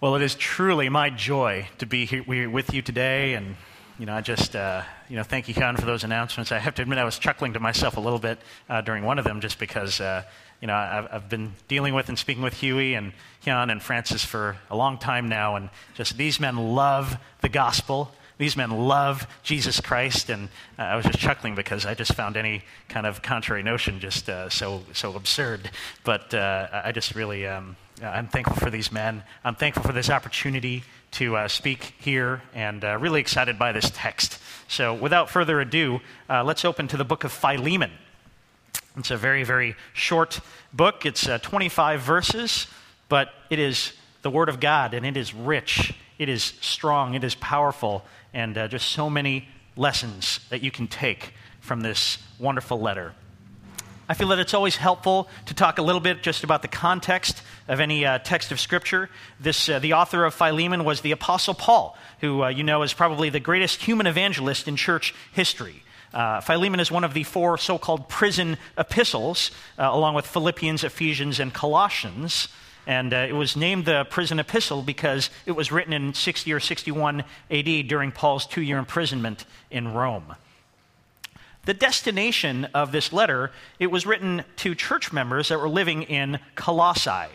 Well, it is truly my joy to be here with you today, and you know, I just uh, you know thank you, Hyun, for those announcements. I have to admit, I was chuckling to myself a little bit uh, during one of them, just because uh, you know I've, I've, been dealing with and speaking with Huey and Hyun and Francis for a long time now, and just these men love the gospel. These men love Jesus Christ, and uh, I was just chuckling because I just found any kind of contrary notion just uh, so so absurd. But uh, I just really. Um, I'm thankful for these men. I'm thankful for this opportunity to uh, speak here and uh, really excited by this text. So, without further ado, uh, let's open to the book of Philemon. It's a very, very short book. It's uh, 25 verses, but it is the Word of God and it is rich, it is strong, it is powerful, and uh, just so many lessons that you can take from this wonderful letter. I feel that it's always helpful to talk a little bit just about the context of any uh, text of Scripture. This, uh, the author of Philemon was the Apostle Paul, who uh, you know is probably the greatest human evangelist in church history. Uh, Philemon is one of the four so called prison epistles, uh, along with Philippians, Ephesians, and Colossians. And uh, it was named the prison epistle because it was written in 60 or 61 AD during Paul's two year imprisonment in Rome. The destination of this letter, it was written to church members that were living in Colossae.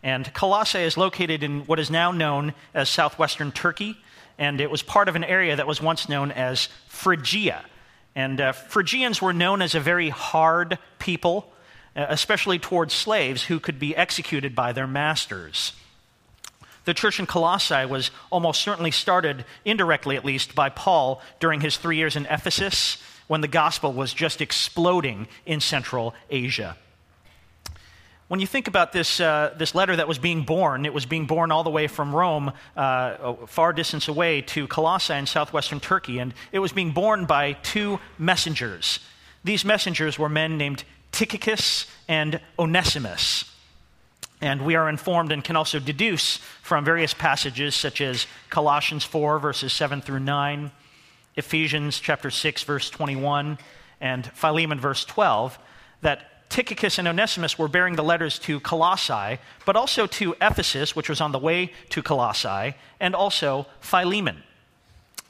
And Colossae is located in what is now known as southwestern Turkey, and it was part of an area that was once known as Phrygia. And uh, Phrygians were known as a very hard people, uh, especially towards slaves who could be executed by their masters. The church in Colossae was almost certainly started, indirectly at least, by Paul during his three years in Ephesus when the gospel was just exploding in Central Asia. When you think about this, uh, this letter that was being borne, it was being borne all the way from Rome, uh, far distance away, to Colossae in southwestern Turkey, and it was being borne by two messengers. These messengers were men named Tychicus and Onesimus. And we are informed and can also deduce from various passages, such as Colossians 4, verses 7 through 9, Ephesians chapter 6, verse 21, and Philemon, verse 12, that Tychicus and Onesimus were bearing the letters to Colossae, but also to Ephesus, which was on the way to Colossae, and also Philemon.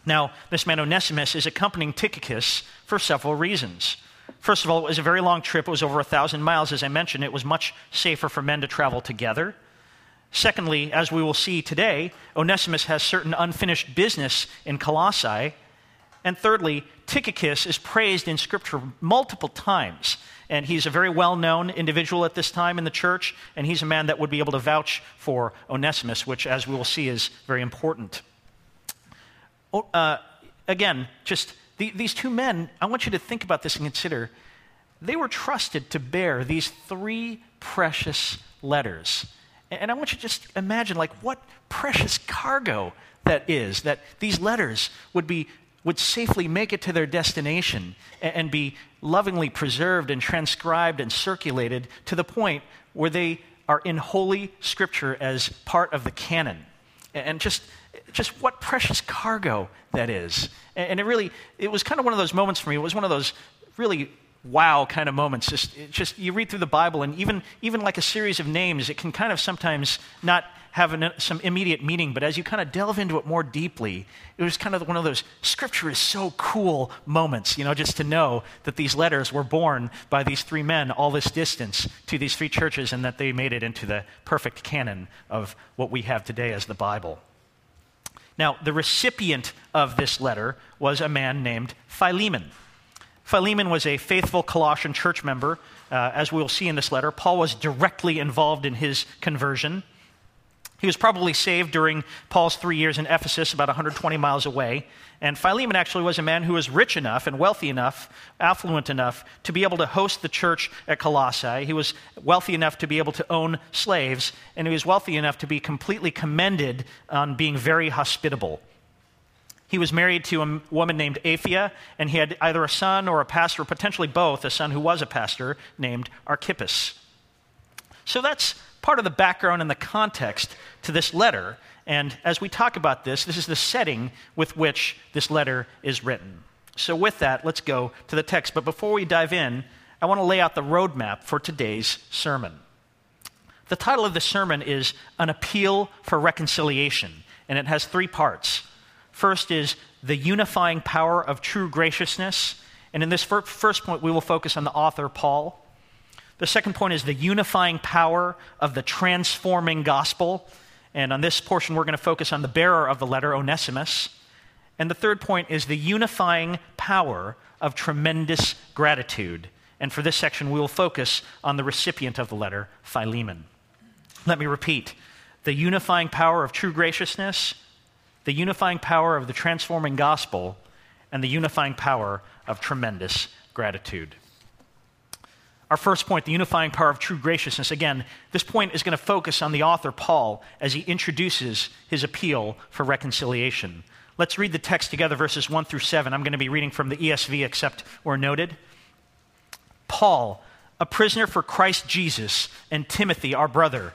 Now, this man Onesimus is accompanying Tychicus for several reasons. First of all, it was a very long trip. It was over a thousand miles, as I mentioned. It was much safer for men to travel together. Secondly, as we will see today, Onesimus has certain unfinished business in Colossae and thirdly, Tychicus is praised in Scripture multiple times. And he's a very well known individual at this time in the church, and he's a man that would be able to vouch for Onesimus, which, as we will see, is very important. Oh, uh, again, just the, these two men, I want you to think about this and consider they were trusted to bear these three precious letters. And I want you to just imagine, like, what precious cargo that is, that these letters would be would safely make it to their destination and be lovingly preserved and transcribed and circulated to the point where they are in holy scripture as part of the canon. And just, just what precious cargo that is. And it really, it was kind of one of those moments for me. It was one of those really wow kind of moments. Just, just you read through the Bible, and even, even like a series of names, it can kind of sometimes not have an, some immediate meaning, but as you kind of delve into it more deeply, it was kind of one of those scripture is so cool moments, you know, just to know that these letters were borne by these three men all this distance to these three churches and that they made it into the perfect canon of what we have today as the Bible. Now, the recipient of this letter was a man named Philemon. Philemon was a faithful Colossian church member. Uh, as we will see in this letter, Paul was directly involved in his conversion. He was probably saved during Paul's three years in Ephesus, about 120 miles away. And Philemon actually was a man who was rich enough and wealthy enough, affluent enough, to be able to host the church at Colossae. He was wealthy enough to be able to own slaves, and he was wealthy enough to be completely commended on being very hospitable. He was married to a woman named Apphia, and he had either a son or a pastor, or potentially both, a son who was a pastor named Archippus. So that's part of the background and the context to this letter. And as we talk about this, this is the setting with which this letter is written. So, with that, let's go to the text. But before we dive in, I want to lay out the roadmap for today's sermon. The title of the sermon is An Appeal for Reconciliation, and it has three parts. First is the unifying power of true graciousness, and in this first point, we will focus on the author, Paul. The second point is the unifying power of the transforming gospel, and on this portion, we're going to focus on the bearer of the letter, Onesimus. And the third point is the unifying power of tremendous gratitude. And for this section, we will focus on the recipient of the letter, Philemon. Let me repeat the unifying power of true graciousness, the unifying power of the transforming gospel, and the unifying power of tremendous gratitude. Our first point, the unifying power of true graciousness. Again, this point is going to focus on the author, Paul, as he introduces his appeal for reconciliation. Let's read the text together, verses 1 through 7. I'm going to be reading from the ESV, except where noted. Paul, a prisoner for Christ Jesus, and Timothy, our brother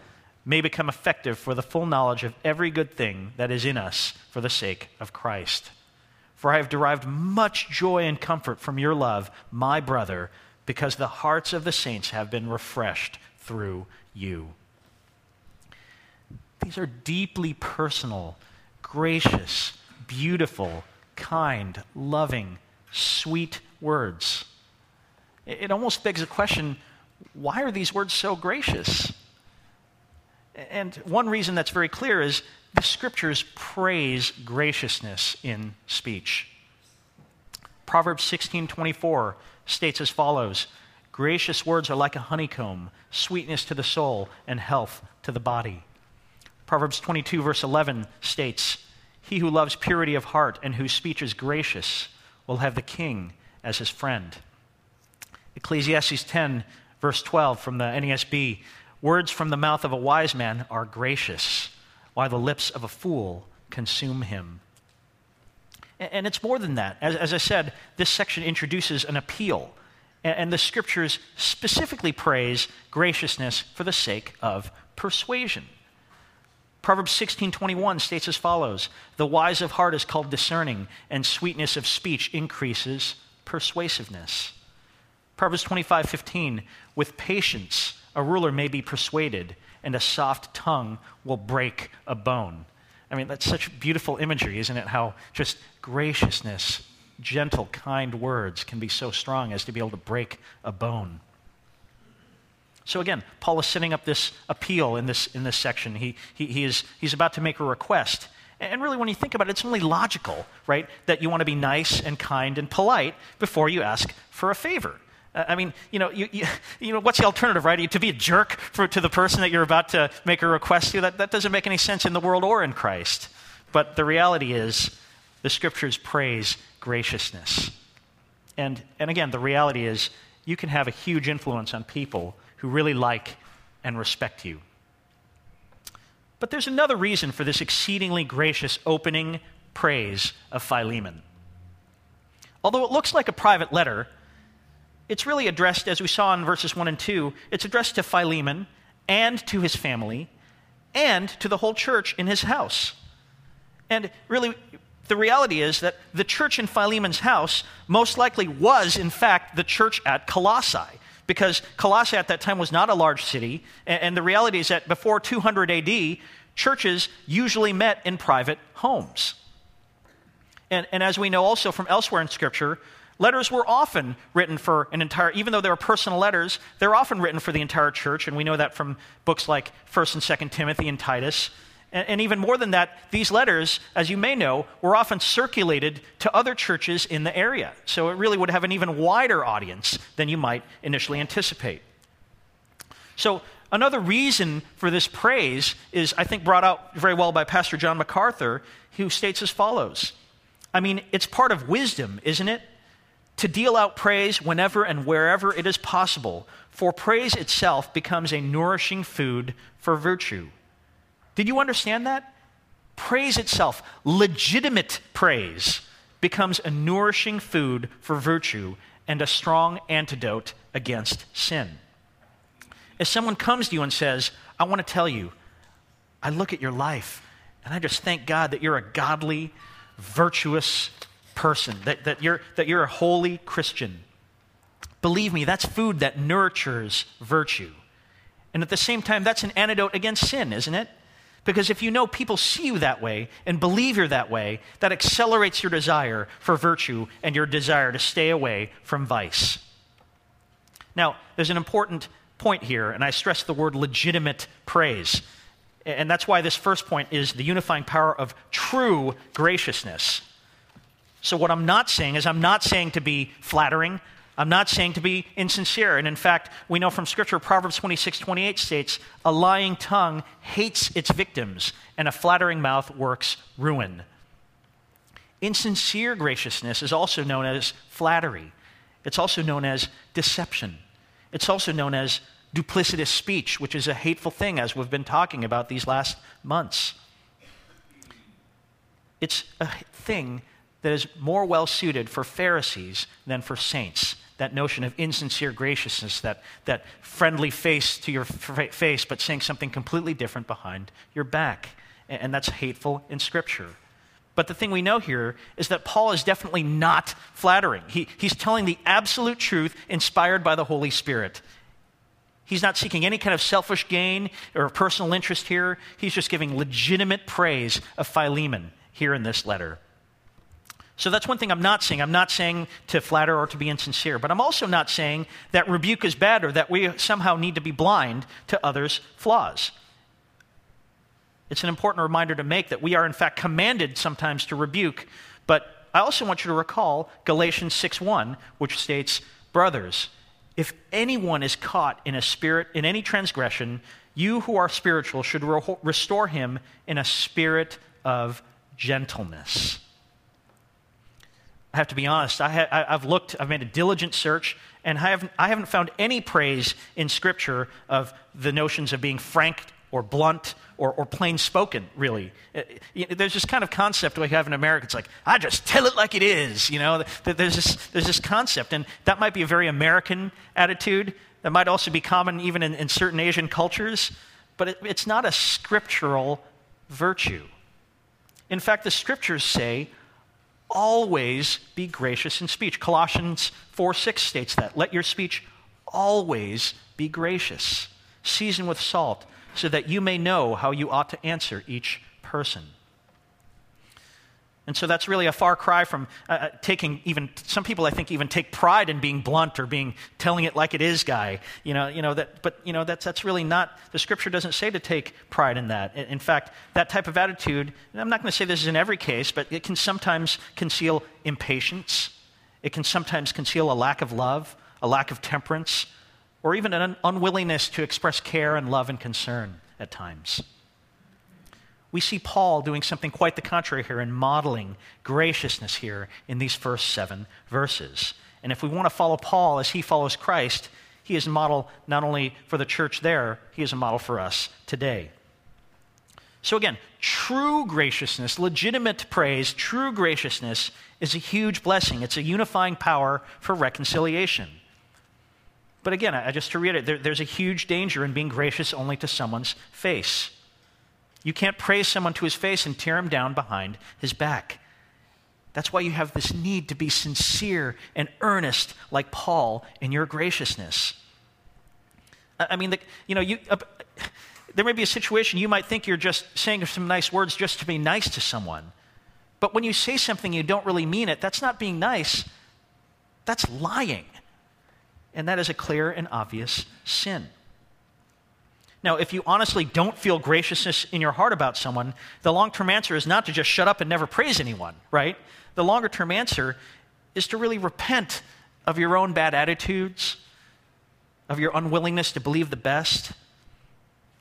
may become effective for the full knowledge of every good thing that is in us for the sake of Christ. For I have derived much joy and comfort from your love, my brother, because the hearts of the saints have been refreshed through you. These are deeply personal, gracious, beautiful, kind, loving, sweet words. It almost begs the question why are these words so gracious? And one reason that's very clear is the scriptures praise graciousness in speech. Proverbs 16:24 states as follows: Gracious words are like a honeycomb, sweetness to the soul and health to the body. Proverbs 22 verse 11 states, He who loves purity of heart and whose speech is gracious will have the king as his friend. Ecclesiastes 10 verse 12 from the NASB Words from the mouth of a wise man are gracious, while the lips of a fool consume him. And it's more than that. As, I said, this section introduces an appeal, and, and the scriptures specifically praise graciousness for the sake of persuasion. Proverbs 16:21 states as follows: "The wise of heart is called discerning, and sweetness of speech increases persuasiveness." Proverbs 25:15, "With patience a ruler may be persuaded, and a soft tongue will break a bone. I mean, that's such beautiful imagery, isn't it? How just graciousness, gentle, kind words can be so strong as to be able to break a bone. So again, Paul is setting up this appeal in this, in this section. He, he, he is, he's about to make a request. And really, when you think about it, it's only logical, right, that you want to be nice and kind and polite before you ask for a favor. Uh, I mean, you know, you, you, you, know, what's the alternative, right? To be a jerk for, to the person that you're about to make a request to, that, that doesn't make any sense in the world or in Christ. But the reality is, the scriptures praise graciousness. And, and again, the reality is, you can have a huge influence on people who really like and respect you. But there's another reason for this exceedingly gracious opening praise of Philemon. Although it looks like a private letter, it's really addressed, as we saw in verses 1 and 2, it's addressed to Philemon and to his family and to the whole church in his house. And really, the reality is that the church in Philemon's house most likely was, in fact, the church at Colossae. Because Colossae at that time was not a large city. And the reality is that before 200 AD, churches usually met in private homes. And, and as we know also from elsewhere in Scripture, Letters were often written for an entire, even though they were personal letters, they're often written for the entire church, and we know that from books like 1st and 2nd Timothy and Titus. And, and even more than that, these letters, as you may know, were often circulated to other churches in the area. So it really would have an even wider audience than you might initially anticipate. So another reason for this praise is, I think, brought out very well by Pastor John MacArthur, who states as follows I mean, it's part of wisdom, isn't it? To deal out praise whenever and wherever it is possible, for praise itself becomes a nourishing food for virtue. Did you understand that? praise itself, legitimate praise, becomes a nourishing food for virtue and a strong antidote against sin. If someone comes to you and says, I want to tell you, I look at your life and I just thank God that you're a godly, virtuous person, that, that, you're, that you're a holy Christian. Believe me, that's food that nurtures virtue. And at the same time, that's an antidote against sin, isn't it? Because if you know people see you that way and believe you're that way, that accelerates your desire for virtue and your desire to stay away from vice. Now, there's an important point here, and I stress the word legitimate praise. And that's why this first point is the unifying power of true graciousness. So, what I'm not saying is, I'm not saying to be flattering. I'm not saying to be insincere. And in fact, we know from Scripture, Proverbs 26 28 states, a lying tongue hates its victims, and a flattering mouth works ruin. Insincere graciousness is also known as flattery, it's also known as deception, it's also known as duplicitous speech, which is a hateful thing, as we've been talking about these last months. It's a thing that is more well suited for Pharisees than for saints. That notion of insincere graciousness, that, that friendly face to your f- face, but saying something completely different behind your back. And, and that's hateful in Scripture. But the thing we know here is that Paul is definitely not flattering. He, he's telling the absolute truth inspired by the Holy Spirit. He's not seeking any kind of selfish gain or personal interest here. He's just giving legitimate praise of Philemon here in this letter. So that's one thing I'm not saying. I'm not saying to flatter or to be insincere, but I'm also not saying that rebuke is bad or that we somehow need to be blind to others' flaws. It's an important reminder to make that we are in fact commanded sometimes to rebuke, but I also want you to recall Galatians 6:1, which states, "Brothers, if anyone is caught in a spirit in any transgression, you who are spiritual should re- restore him in a spirit of gentleness." I have to be honest, I have looked, I've made a diligent search, and I haven't, I haven't found any praise in Scripture of the notions of being frank or blunt or, or plain spoken, really. Uh, there's this kind of concept we have in America. It's like, I just tell it like it is. You know, there's this, there's this concept, and that might be a very American attitude. That might also be common even in, in certain Asian cultures, but it, it's not a scriptural virtue. In fact, the scriptures say, always be gracious in speech. Colossians 4 6 states that. Let your speech always be gracious, seasoned with salt, so that you may know how you ought to answer each person. And so that's really a far cry from uh, uh, taking even some people I think even take pride in being blunt or being telling it like it is guy. You know, you know that but you know that's that's really not the scripture doesn't say to take pride in that. In fact, that type of attitude, I'm not going to say this is in every case, but it can sometimes conceal impatience. It can sometimes conceal a lack of love, a lack of temperance, or even an unwillingness to express care and love and concern at times we see Paul doing something quite the contrary here and modeling graciousness here in these first seven verses. And if we want to follow Paul as he follows Christ, he is a model not only for the church there, he is a model for us today. So, again, true graciousness, legitimate praise, true graciousness is a huge blessing. It's a unifying power for reconciliation. But again, I, just to reiterate, there, there's a huge danger in being gracious only to someone's face. You can't praise someone to his face and tear him down behind his back. That's why you have this need to be sincere and earnest, like Paul, in your graciousness. I mean, the, you know, you, uh, there may be a situation you might think you're just saying some nice words just to be nice to someone. But when you say something you don't really mean it, that's not being nice, that's lying. And that is a clear and obvious sin. Now, if you honestly don't feel graciousness in your heart about someone, the long term answer is not to just shut up and never praise anyone, right? The longer term answer is to really repent of your own bad attitudes, of your unwillingness to believe the best,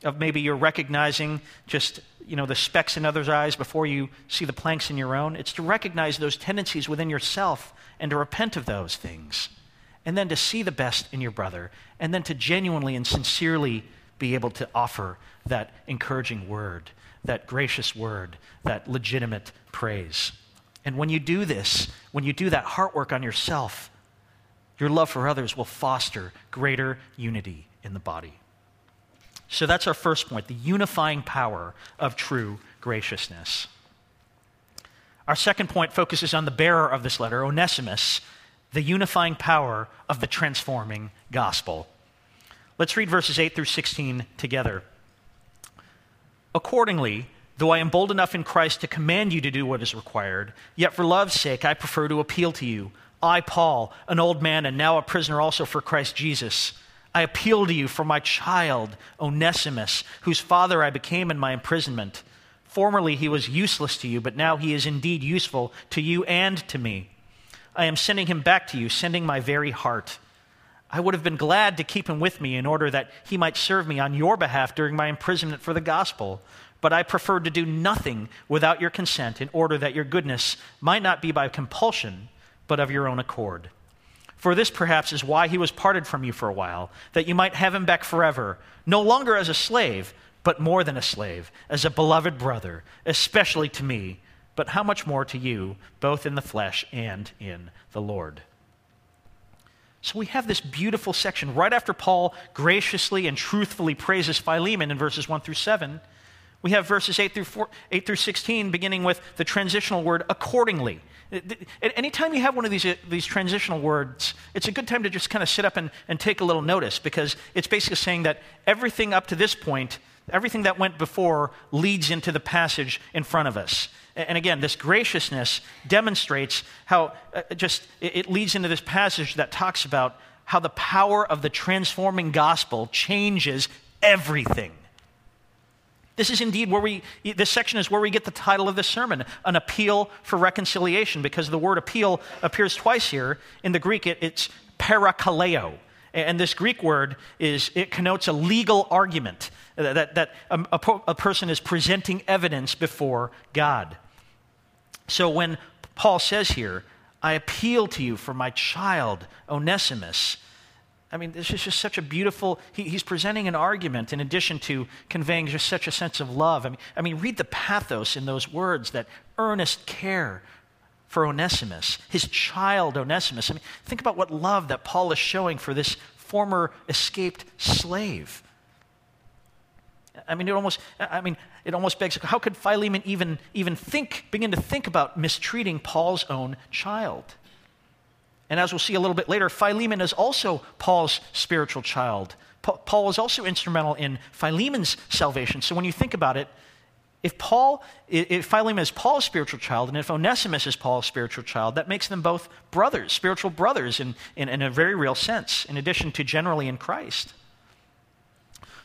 of maybe you're recognizing just you know the specks in others' eyes before you see the planks in your own. It's to recognize those tendencies within yourself and to repent of those things. And then to see the best in your brother, and then to genuinely and sincerely be able to offer that encouraging word, that gracious word, that legitimate praise. And when you do this, when you do that heart work on yourself, your love for others will foster greater unity in the body. So that's our first point the unifying power of true graciousness. Our second point focuses on the bearer of this letter, Onesimus, the unifying power of the transforming gospel. Let's read verses 8 through 16 together. Accordingly, though I am bold enough in Christ to command you to do what is required, yet for love's sake I prefer to appeal to you. I, Paul, an old man and now a prisoner also for Christ Jesus, I appeal to you for my child, Onesimus, whose father I became in my imprisonment. Formerly he was useless to you, but now he is indeed useful to you and to me. I am sending him back to you, sending my very heart. I would have been glad to keep him with me in order that he might serve me on your behalf during my imprisonment for the gospel. But I preferred to do nothing without your consent in order that your goodness might not be by compulsion, but of your own accord. For this perhaps is why he was parted from you for a while, that you might have him back forever, no longer as a slave but more than a slave, as a beloved brother, especially to me, but how much more to you, both in the flesh and in the Lord. So we have this beautiful section right after Paul graciously and truthfully praises Philemon in verses 1 through 7. We have verses 8 through, 4, 8 through 16 beginning with the transitional word accordingly. Anytime you have one of these, uh, these transitional words, it's a good time to just kind of sit up and, and take a little notice because it's basically saying that everything up to this point Everything that went before leads into the passage in front of us. And again, this graciousness demonstrates how uh, just it leads into this passage that talks about how the power of the transforming gospel changes everything. This is indeed where we, this section is where we get the title of this sermon, an appeal for reconciliation, because the word appeal appears twice here. In the Greek, it, it's parakaleo. And this Greek word is, it connotes a legal argument that, that a, a, a person is presenting evidence before God. So when Paul says here, I appeal to you for my child, Onesimus, I mean, this is just such a beautiful, he, he's presenting an argument in addition to conveying just such a sense of love. I mean, I mean, read the pathos in those words, that earnest care for Onesimus, his child Onesimus. I mean, think about what love that Paul is showing for this former escaped slave. I mean, it almost, I mean, it almost begs, how could Philemon even, even think, begin to think about mistreating Paul's own child? And as we'll see a little bit later, Philemon is also Paul's spiritual child. Paul is also instrumental in Philemon's salvation. So when you think about it, if Paul, if Philemon is Paul's spiritual child, and if Onesimus is Paul's spiritual child, that makes them both brothers, spiritual brothers in, in, in a very real sense, in addition to generally in Christ.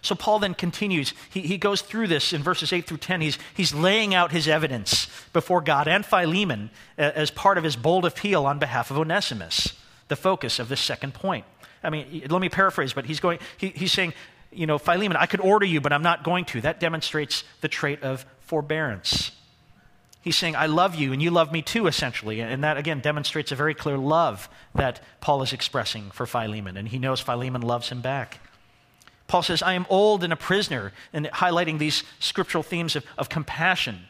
So Paul then continues. He, he goes through this in verses 8 through 10. He's, he's laying out his evidence before God and Philemon as part of his bold appeal on behalf of Onesimus, the focus of this second point. I mean, let me paraphrase, but he's going, he, he's saying, you know, Philemon, I could order you, but I'm not going to. That demonstrates the trait of forbearance. He's saying, I love you, and you love me too, essentially. And that, again, demonstrates a very clear love that Paul is expressing for Philemon, and he knows Philemon loves him back. Paul says, I am old and a prisoner, and highlighting these scriptural themes of, of compassion.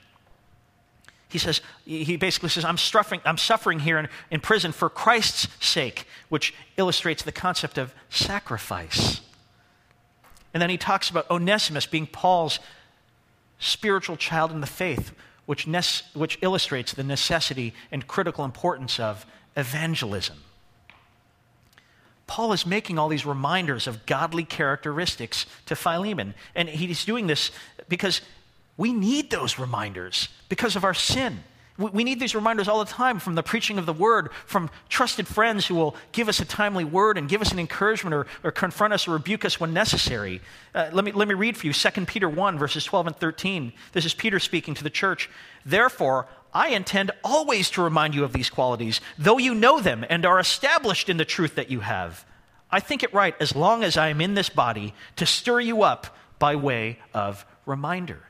He says, he basically says, I'm suffering, I'm suffering here in, in prison for Christ's sake, which illustrates the concept of sacrifice. And then he talks about Onesimus being Paul's spiritual child in the faith, which, which illustrates the necessity and critical importance of evangelism. Paul is making all these reminders of godly characteristics to Philemon. And he's doing this because we need those reminders because of our sin. We need these reminders all the time from the preaching of the word, from trusted friends who will give us a timely word and give us an encouragement or, or confront us or rebuke us when necessary. Uh, let, me, let me read for you 2 Peter 1, verses 12 and 13. This is Peter speaking to the church. Therefore, I intend always to remind you of these qualities, though you know them and are established in the truth that you have. I think it right, as long as I am in this body, to stir you up by way of reminder.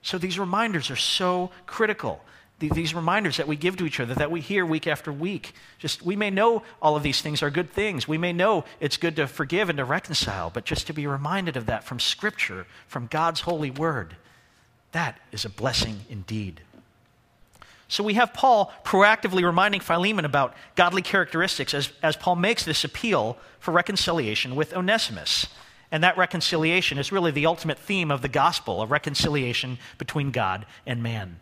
So these reminders are so critical. These reminders that we give to each other, that we hear week after week. Just, we may know all of these things are good things. We may know it's good to forgive and to reconcile, but just to be reminded of that from Scripture, from God's holy word, that is a blessing indeed. So we have Paul proactively reminding Philemon about godly characteristics as, as Paul makes this appeal for reconciliation with Onesimus. And that reconciliation is really the ultimate theme of the gospel, a reconciliation between God and man.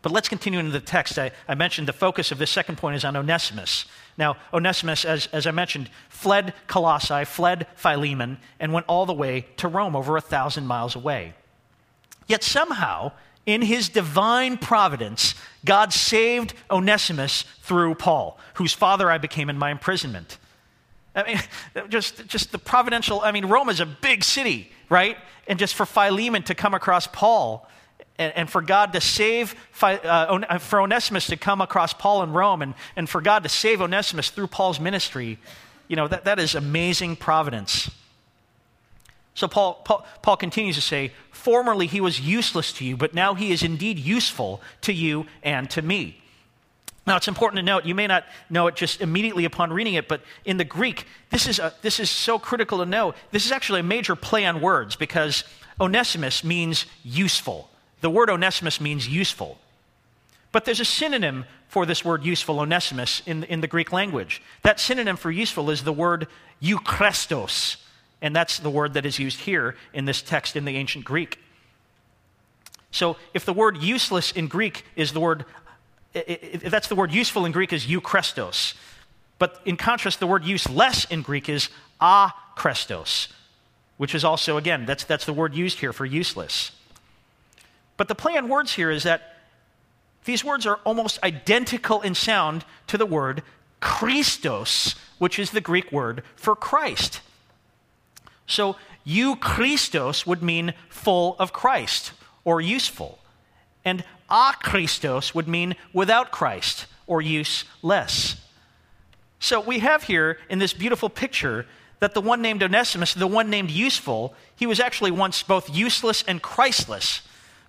But let's continue into the text. I, I, mentioned the focus of this second point is on Onesimus. Now, Onesimus, as, as I mentioned, fled Colossae, fled Philemon, and went all the way to Rome, over a thousand miles away. Yet somehow, in his divine providence, God saved Onesimus through Paul, whose father I became in my imprisonment. I mean, just, just the providential, I mean, Rome is a big city, right? And just for Philemon to come across Paul and, and for God to save, uh, for Onesimus to come across Paul in Rome, and, and for God to save Onesimus through Paul's ministry, you know, that, that is amazing providence. So Paul, Paul, Paul continues to say, Formerly he was useless to you, but now he is indeed useful to you and to me. Now, it's important to note, you may not know it just immediately upon reading it, but in the Greek, this is, a, this is so critical to know. This is actually a major play on words because Onesimus means useful. The word Onesimus means useful. But there's a synonym for this word useful, Onesimus, in, in the Greek language. That synonym for useful is the word euchrestos, and that's the word that is used here in this text in the ancient Greek. So if the word useless in Greek is the word, if that's the word useful in Greek is euchrestos. But in contrast, the word useless in Greek is akrestos, which is also, again, that's, that's the word used here for useless. But the play on words here is that these words are almost identical in sound to the word Christos, which is the Greek word for Christ. So, you Christos would mean full of Christ or useful. And a Christos would mean without Christ or useless. So we have here in this beautiful picture that the one named Onesimus, the one named useful, he was actually once both useless and Christless.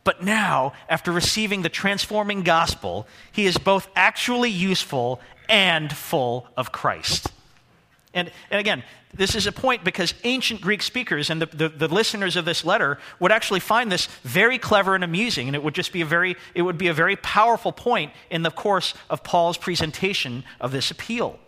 But now, after receiving the transforming gospel, he is both actually useful and full of Christ. And, and again, this is a point because ancient Greek speakers and the, the, the, listeners of this letter would actually find this very clever and amusing, and it would just be a very, it would be a very powerful point in the course of Paul's presentation of this appeal.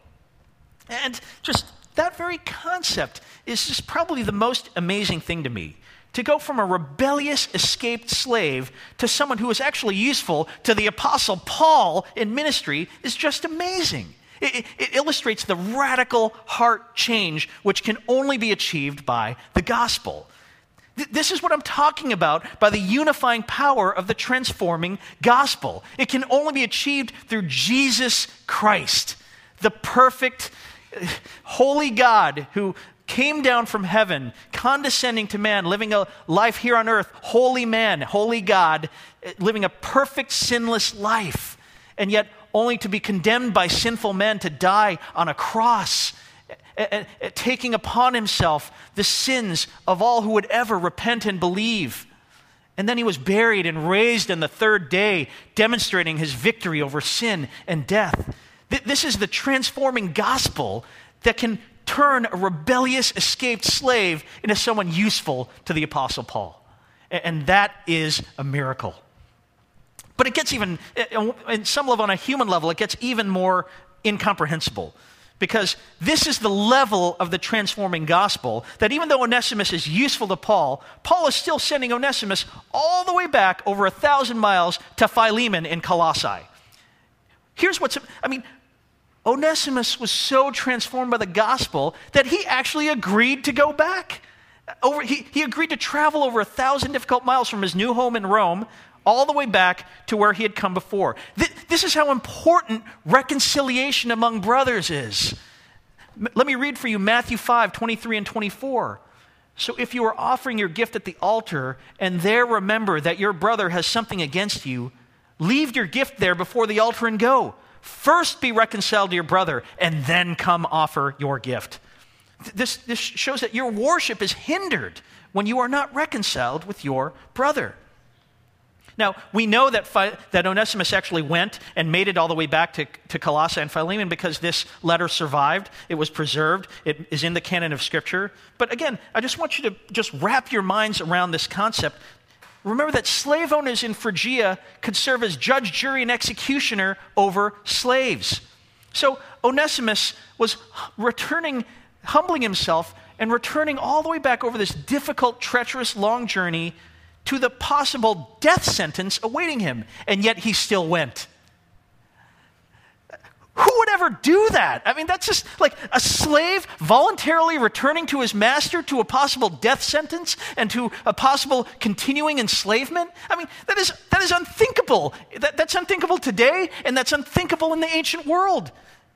And just that very concept is just probably the most amazing thing to me to go from a rebellious, escaped slave to someone who is actually useful to the Apostle Paul in ministry is just amazing. It, it, illustrates the radical heart change which can only be achieved by the gospel. Th- this is what I'm talking about by the unifying power of the transforming gospel. It can only be achieved through Jesus Christ, the perfect, holy God who came down from heaven, condescending to man, living a life here on earth, holy man, holy God, eh, living a perfect, sinless life, and yet only to be condemned by sinful men to die on a cross, taking upon himself the sins of all who would ever repent and believe. And then he was buried and raised on the third day, demonstrating his victory over sin and death. This is the transforming gospel that can turn a rebellious, escaped slave into someone useful to the Apostle Paul. And that is a miracle. But it gets even, eh, eh, in some level, on a human level, it gets even more incomprehensible. Because this is the level of the transforming gospel that even though Onesimus is useful to Paul, Paul is still sending Onesimus all the way back over a thousand miles to Philemon in Colossae. Here's what's, I mean, Onesimus was so transformed by the gospel that he actually agreed to go back. Over, he, he agreed to travel over a thousand difficult miles from his new home in Rome all the way back to where he had come before. Th- this is how important reconciliation among brothers is. Let me read for you Matthew 5 23 and 24. So if you are offering your gift at the altar and there remember that your brother has something against you, leave your gift there before the altar and go. First be reconciled to your brother, and then come offer your gift. This, this shows that your worship is hindered when you are not reconciled with your brother. Now, we know that, that Onesimus actually went and made it all the way back to, to Colossae and Philemon because this letter survived. It was preserved. It is in the canon of Scripture. But again, I just want you to just wrap your minds around this concept remember that slave owners in Phrygia could serve as judge, jury, and executioner over slaves. So Onesimus was returning, humbling himself, and returning all the way back over this difficult, treacherous, long journey to the possible death sentence awaiting him. And yet he still went. Who would ever do that? I mean, that's just like a slave voluntarily returning to his master to a possible death sentence and to a possible continuing enslavement. I mean, that is, that is unthinkable. That, that's unthinkable today, and that's unthinkable in the ancient world.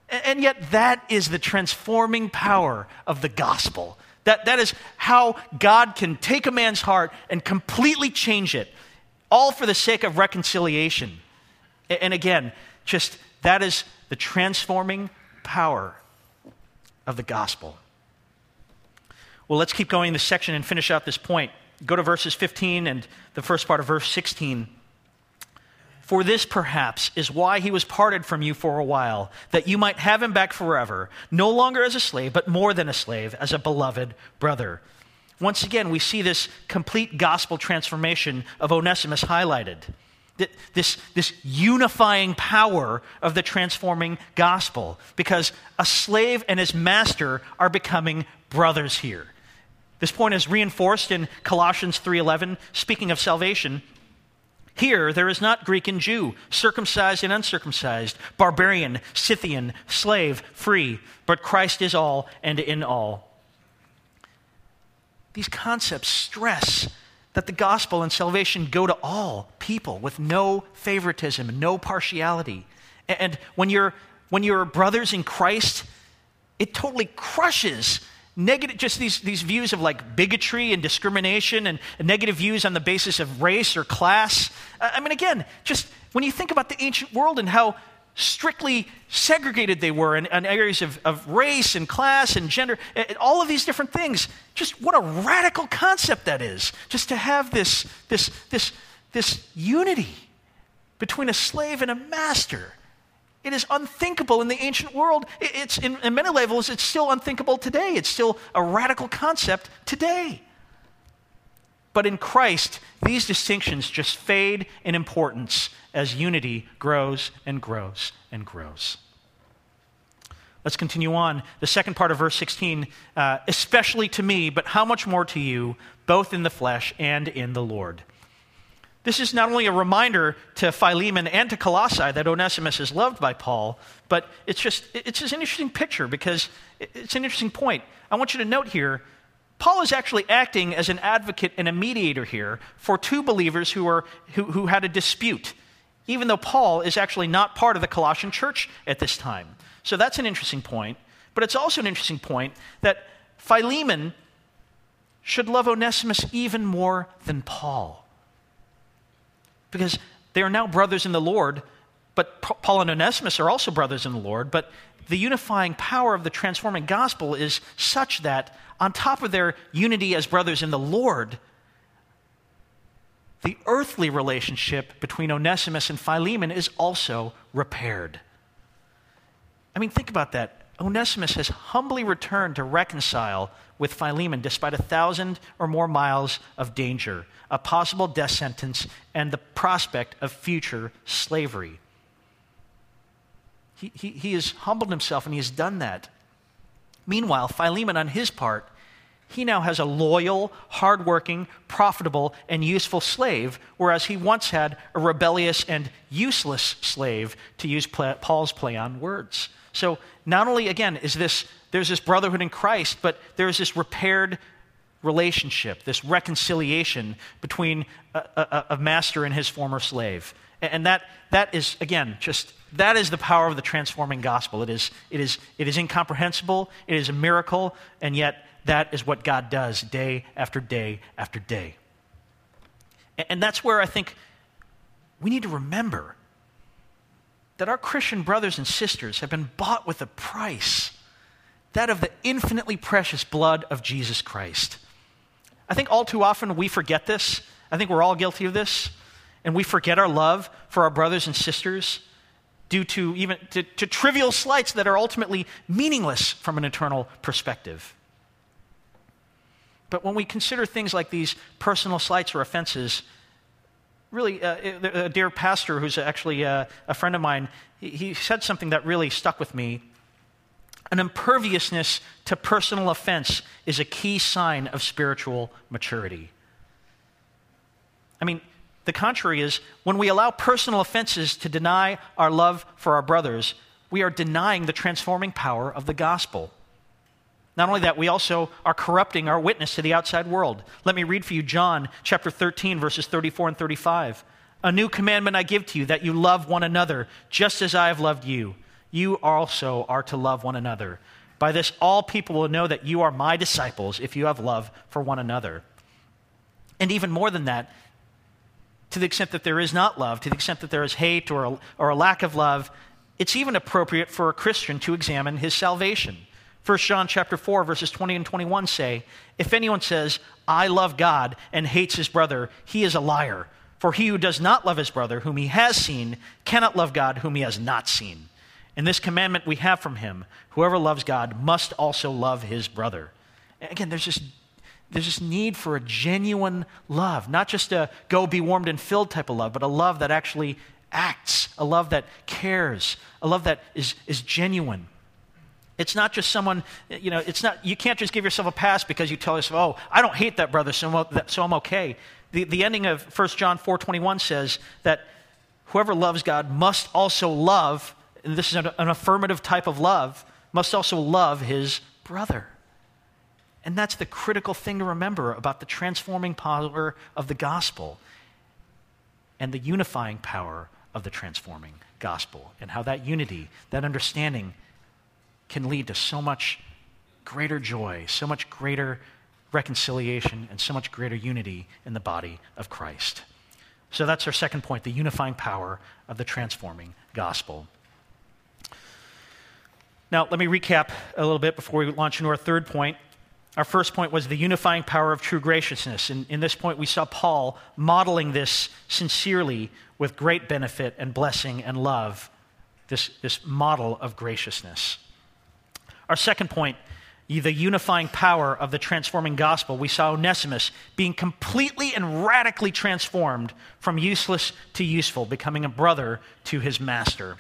And, and yet, that is the transforming power of the gospel. That, that is how God can take a man's heart and completely change it, all for the sake of reconciliation. And, again, just that is the transforming power of the gospel. Well, let's keep going in this section and finish out this point. Go to verses 15 and the first part of verse 16. For this, perhaps, is why he was parted from you for a while, that you might have him back forever, no longer as a slave, but more than a slave, as a beloved brother. Once again, we see this complete gospel transformation of Onesimus highlighted. This, this unifying power of the transforming gospel because a slave and his master are becoming brothers here. This point is reinforced in Colossians 3:11 speaking of salvation. Here there is not Greek and Jew, circumcised and uncircumcised, barbarian, Scythian, slave, free, but Christ is all and in all. These concepts stress that the gospel and salvation go to all people with no favoritism, no partiality. And when you're, when you're brothers in Christ, it totally crushes negative, just these, these views of like bigotry and discrimination and, negative views on the basis of race or class. Uh, I mean, again, just when you think about the ancient world and how strictly segregated they were in, in areas of, of, race and class and gender, and all of these different things. Just what a radical concept that is, just to have this, this, this, this unity between a slave and a master. It is unthinkable in the ancient world. It's, in, in many levels, it's still unthinkable today. It's still a radical concept today. But in Christ, these distinctions just fade in importance as unity grows and grows and grows. Let's continue on. The second part of verse 16, uh, especially to me, but how much more to you, both in the flesh and in the Lord. This is not only a reminder to Philemon and to Colossae that Onesimus is loved by Paul, but it's just, it's just an interesting picture because it's an interesting point. I want you to note here Paul is actually acting as an advocate and a mediator here for two believers who, are, who, who had a dispute, even though Paul is actually not part of the Colossian church at this time. So that's an interesting point. But it's also an interesting point that Philemon should love Onesimus even more than Paul. Because they are now brothers in the Lord, but Paul and Onesimus are also brothers in the Lord, but the unifying power of the transforming gospel is such that, on top of their unity as brothers in the Lord, the earthly relationship between Onesimus and Philemon is also repaired. I mean, think about that. Onesimus has humbly returned to reconcile with Philemon despite a thousand or more miles of danger, a possible death sentence, and the prospect of future slavery. He, he, he has humbled himself and he has done that. Meanwhile, Philemon, on his part, he now has a loyal, hardworking, profitable, and useful slave, whereas he once had a rebellious and useless slave, to use Paul's play on words. So, not only, again, is this, there's this brotherhood in Christ, but there's this repaired relationship, this reconciliation between a, a, a master and his former slave. And that, that is, again, just that is the power of the transforming gospel. It is, it, is, it is incomprehensible, it is a miracle, and yet that is what God does day after day after day. And, and that's where I think we need to remember that our Christian brothers and sisters have been bought with a price that of the infinitely precious blood of Jesus Christ. I think all too often we forget this. I think we're all guilty of this. And we forget our love for our brothers and sisters due to even to, to trivial slights that are ultimately meaningless from an eternal perspective. But when we consider things like these personal slights or offenses, really, uh, a dear pastor who's actually a, a friend of mine, he, he said something that really stuck with me. An imperviousness to personal offense is a key sign of spiritual maturity. I mean, the contrary is when we allow personal offenses to deny our love for our brothers, we are denying the transforming power of the gospel. Not only that, we also are corrupting our witness to the outside world. Let me read for you John chapter 13, verses 34 and 35. A new commandment I give to you that you love one another, just as I have loved you. You also are to love one another. By this, all people will know that you are my disciples if you have love for one another. And even more than that, to the extent that there is not love, to the extent that there is hate or a, or a lack of love, it's even appropriate for a Christian to examine his salvation. 1 John chapter 4 verses 20 and 21 say, "If anyone says, I love God and hates his brother, he is a liar. For he who does not love his brother whom he has seen cannot love God whom he has not seen. And this commandment we have from him, whoever loves God must also love his brother." Again, there's this there's this need for a genuine love, not just a go be warmed and filled type of love, but a love that actually acts, a love that cares, a love that is, is genuine. It's not just someone, you know, it's not, you can't just give yourself a pass because you tell yourself, oh, I don't hate that brother, so I'm, okay. The, the ending of 1 John 4.21 says that whoever loves God must also love, and this is an, an affirmative type of love, must also love his brother. And that's the critical thing to remember about the transforming power of the gospel and the unifying power of the transforming gospel, and how that unity, that understanding, can lead to so much greater joy, so much greater reconciliation, and so much greater unity in the body of Christ. So that's our second point the unifying power of the transforming gospel. Now, let me recap a little bit before we launch into our third point. Our first point was the unifying power of true graciousness. And in this point, we saw Paul modeling this sincerely with great benefit and blessing and love, this, this model of graciousness. Our second point, the unifying power of the transforming gospel, we saw Onesimus being completely and radically transformed from useless to useful, becoming a brother to his master.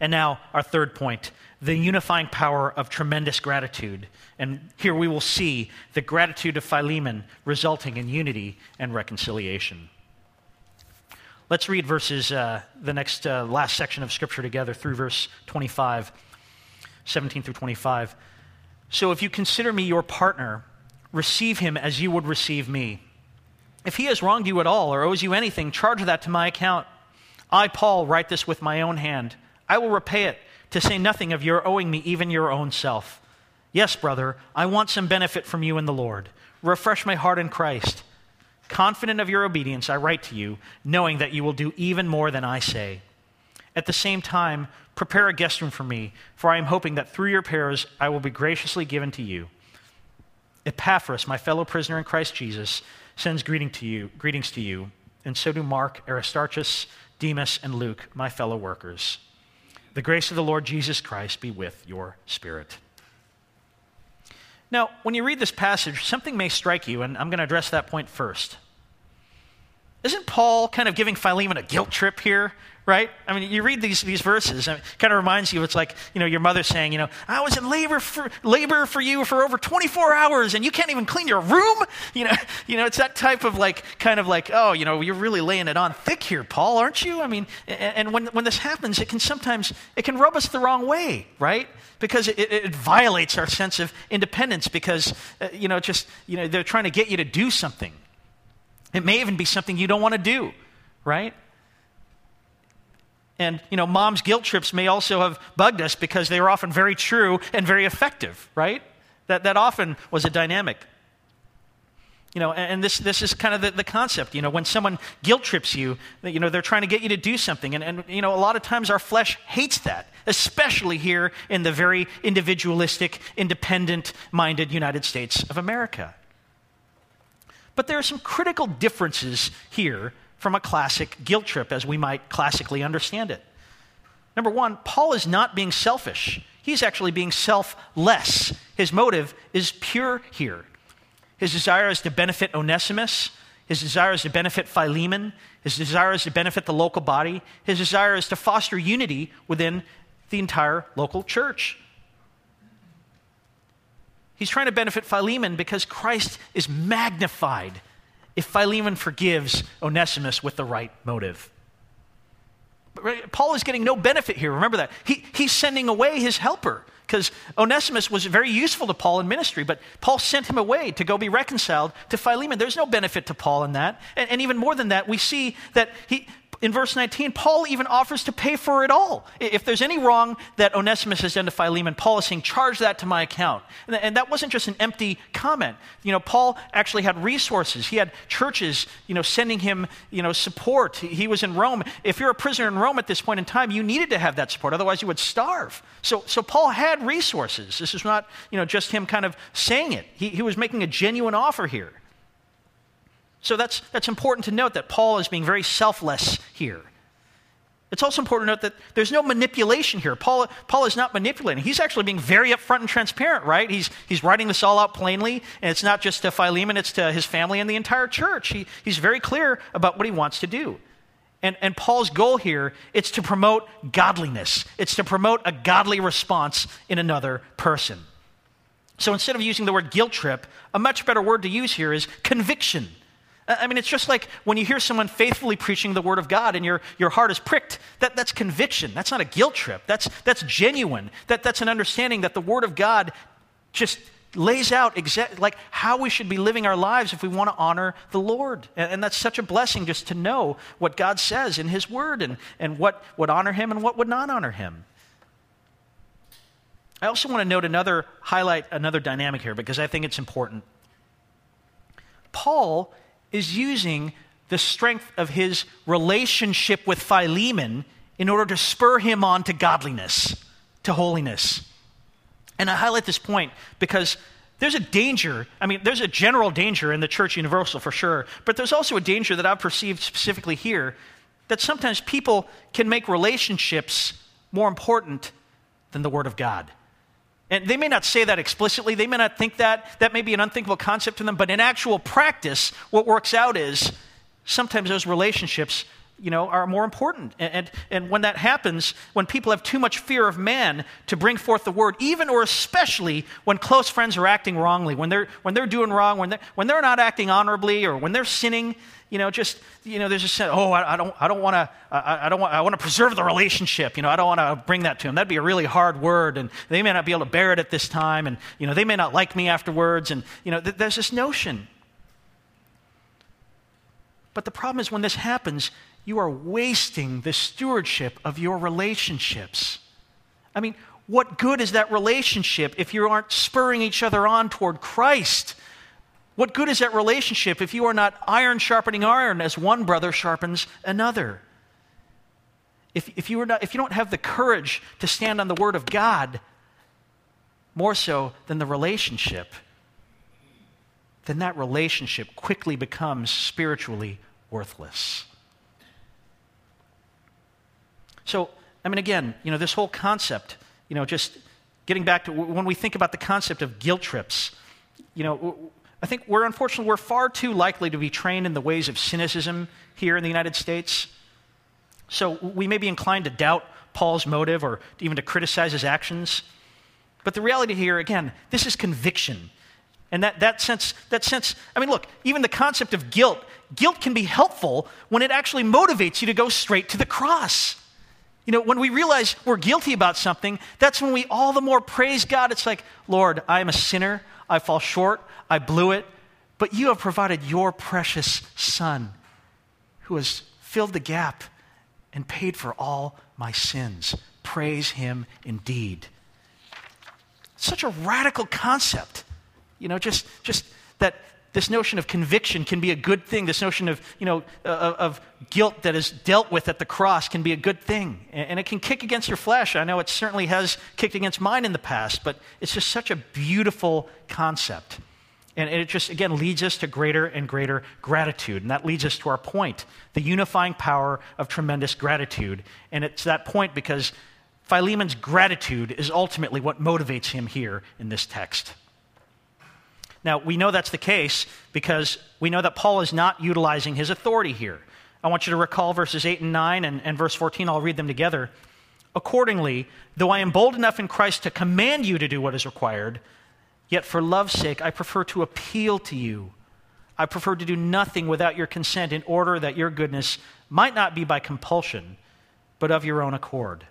And now, our third point the unifying power of tremendous gratitude. And here we will see the gratitude of Philemon resulting in unity and reconciliation. Let's read verses, uh, the next uh, last section of Scripture together through verse 25, 17 through 25. So if you consider me your partner, receive him as you would receive me. If he has wronged you at all or owes you anything, charge that to my account. I, Paul, write this with my own hand. I will repay it to say nothing of your owing me even your own self. Yes, brother, I want some benefit from you in the Lord. Refresh my heart in Christ. Confident of your obedience, I write to you, knowing that you will do even more than I say. At the same time, prepare a guest room for me, for I am hoping that through your prayers I will be graciously given to you. Epaphras, my fellow prisoner in Christ Jesus, sends greeting to you, greetings to you, and so do Mark, Aristarchus, Demas, and Luke, my fellow workers. The grace of the Lord Jesus Christ be with your spirit. Now, when you read this passage, something may strike you, and I'm going to address that point first. Isn't Paul kind of giving Philemon a guilt trip here? right? I mean, you read these, these verses, and it kind of reminds you, it's like, you know, your mother saying, you know, I was in labor for, labor for you for over 24 hours, and you can't even clean your room? You know, you know, it's that type of like, kind of like, oh, you know, you're really laying it on thick here, Paul, aren't you? I mean, and, when, when this happens, it can sometimes, it can rub us the wrong way, right? Because it, it violates our sense of independence because, uh, you know, just, you know, they're trying to get you to do something. It may even be something you don't want to do, right? And, you know, mom's guilt trips may also have bugged us because they were often very true and very effective, right? That, that often was a dynamic. You know, and this, this is kind of the, the concept. You know, when someone guilt trips you, you know, they're trying to get you to do something. And, and, you know, a lot of times our flesh hates that, especially here in the very individualistic, independent minded United States of America. But there are some critical differences here from a classic guilt trip as we might classically understand it. Number one, Paul is not being selfish. He's actually being selfless. His motive is pure here. His desire is to benefit Onesimus. His desire is to benefit Philemon. His desire is to benefit the local body. His desire is to foster unity within the entire local church. He's trying to benefit Philemon because Christ is magnified if Philemon forgives Onesimus with the right motive. Paul is getting no benefit here. Remember that. He, he's sending away his helper because Onesimus was very useful to Paul in ministry, but Paul sent him away to go be reconciled to Philemon. There's no benefit to Paul in that. And, and even more than that, we see that he, in verse 19, Paul even offers to pay for it all. If there's any wrong that Onesimus has done to Philemon, Paul is saying, charge that to my account. And that wasn't just an empty comment. You know, Paul actually had resources. He had churches, you know, sending him, you know, support. He was in Rome. If you're a prisoner in Rome at this point in time, you needed to have that support. Otherwise, you would starve. So, so Paul had resources. This is not, you know, just him kind of saying it. He, he was making a genuine offer here. So that's, that's important to note that Paul is being very selfless here. It's also important to note that there's no manipulation here. Paul, Paul is not manipulating. He's actually being very upfront and transparent, right? He's, he's writing this all out plainly, and it's not just to Philemon, it's to his family and the entire church. He, he's very clear about what he wants to do. And, and Paul's goal here is to promote godliness. It's to promote a godly response in another person. So instead of using the word guilt trip, a much better word to use here is conviction. I mean, it's just like when you hear someone faithfully preaching the Word of God and your, your heart is pricked. That, that's conviction. That's not a guilt trip. That's, that's genuine. That, that's an understanding that the Word of God just lays out exactly like how we should be living our lives if we want to honor the Lord. And, and, that's such a blessing just to know what God says in His Word and, and what would honor Him and what would not honor Him. I also want to note another, highlight another dynamic here because I think it's important. Paul is using the strength of his relationship with Philemon in order to spur him on to godliness, to holiness. And I highlight this point because there's a danger. I mean, there's a general danger in the church universal for sure, but there's also a danger that I've perceived specifically here that sometimes people can make relationships more important than the Word of God. And they may not say that explicitly, they may not think that. That may be an unthinkable concept to them, but in actual practice, what works out is sometimes those relationships you know, are more important. And, and, and, when that happens, when people have too much fear of man to bring forth the word, even or especially when close friends are acting wrongly, when they're, when they're doing wrong, when they're, when they're not acting honorably, or when they're sinning, you know, just, you know, there's a sense, oh, I, I don't, I don't want to, I, I, don't want, I want to preserve the relationship. You know, I don't want to bring that to them. That'd be a really hard word, and they may not be able to bear it at this time, and, you know, they may not like me afterwards, and, you know, th- there's this notion. But the problem is when this happens, you are wasting the stewardship of your relationships. I mean, what good is that relationship if you aren't spurring each other on toward Christ? What good is that relationship if you are not iron sharpening iron as one brother sharpens another? If, if, you, are not, if you don't have the courage to stand on the Word of God more so than the relationship, then that relationship quickly becomes spiritually worthless. So, I mean, again, you know, this whole concept, you know, just getting back to when we think about the concept of guilt trips, you know, I think we're unfortunately, we're far too likely to be trained in the ways of cynicism here in the United States. So we may be inclined to doubt Paul's motive or even to criticize his actions. But the reality here, again, this is conviction. And that, that sense, that sense, I mean, look, even the concept of guilt, guilt can be helpful when it actually motivates you to go straight to the cross. You know, when we realize we're guilty about something, that's when we all the more praise God. It's like, Lord, I am a sinner. I fall short. I blew it. But you have provided your precious Son who has filled the gap and paid for all my sins. Praise him indeed. Such a radical concept. You know, just, just that this notion of conviction can be a good thing. This notion of, you know, of guilt that is dealt with at the cross can be a good thing. And it can kick against your flesh. I know it certainly has kicked against mine in the past, but it's just such a beautiful concept. And it just, again, leads us to greater and greater gratitude. And that leads us to our point the unifying power of tremendous gratitude. And it's that point because Philemon's gratitude is ultimately what motivates him here in this text. Now, we know that's the case because we know that Paul is not utilizing his authority here. I want you to recall verses 8 and 9 and, and verse 14. I'll read them together. Accordingly, though I am bold enough in Christ to command you to do what is required, yet for love's sake I prefer to appeal to you. I prefer to do nothing without your consent in order that your goodness might not be by compulsion, but of your own accord.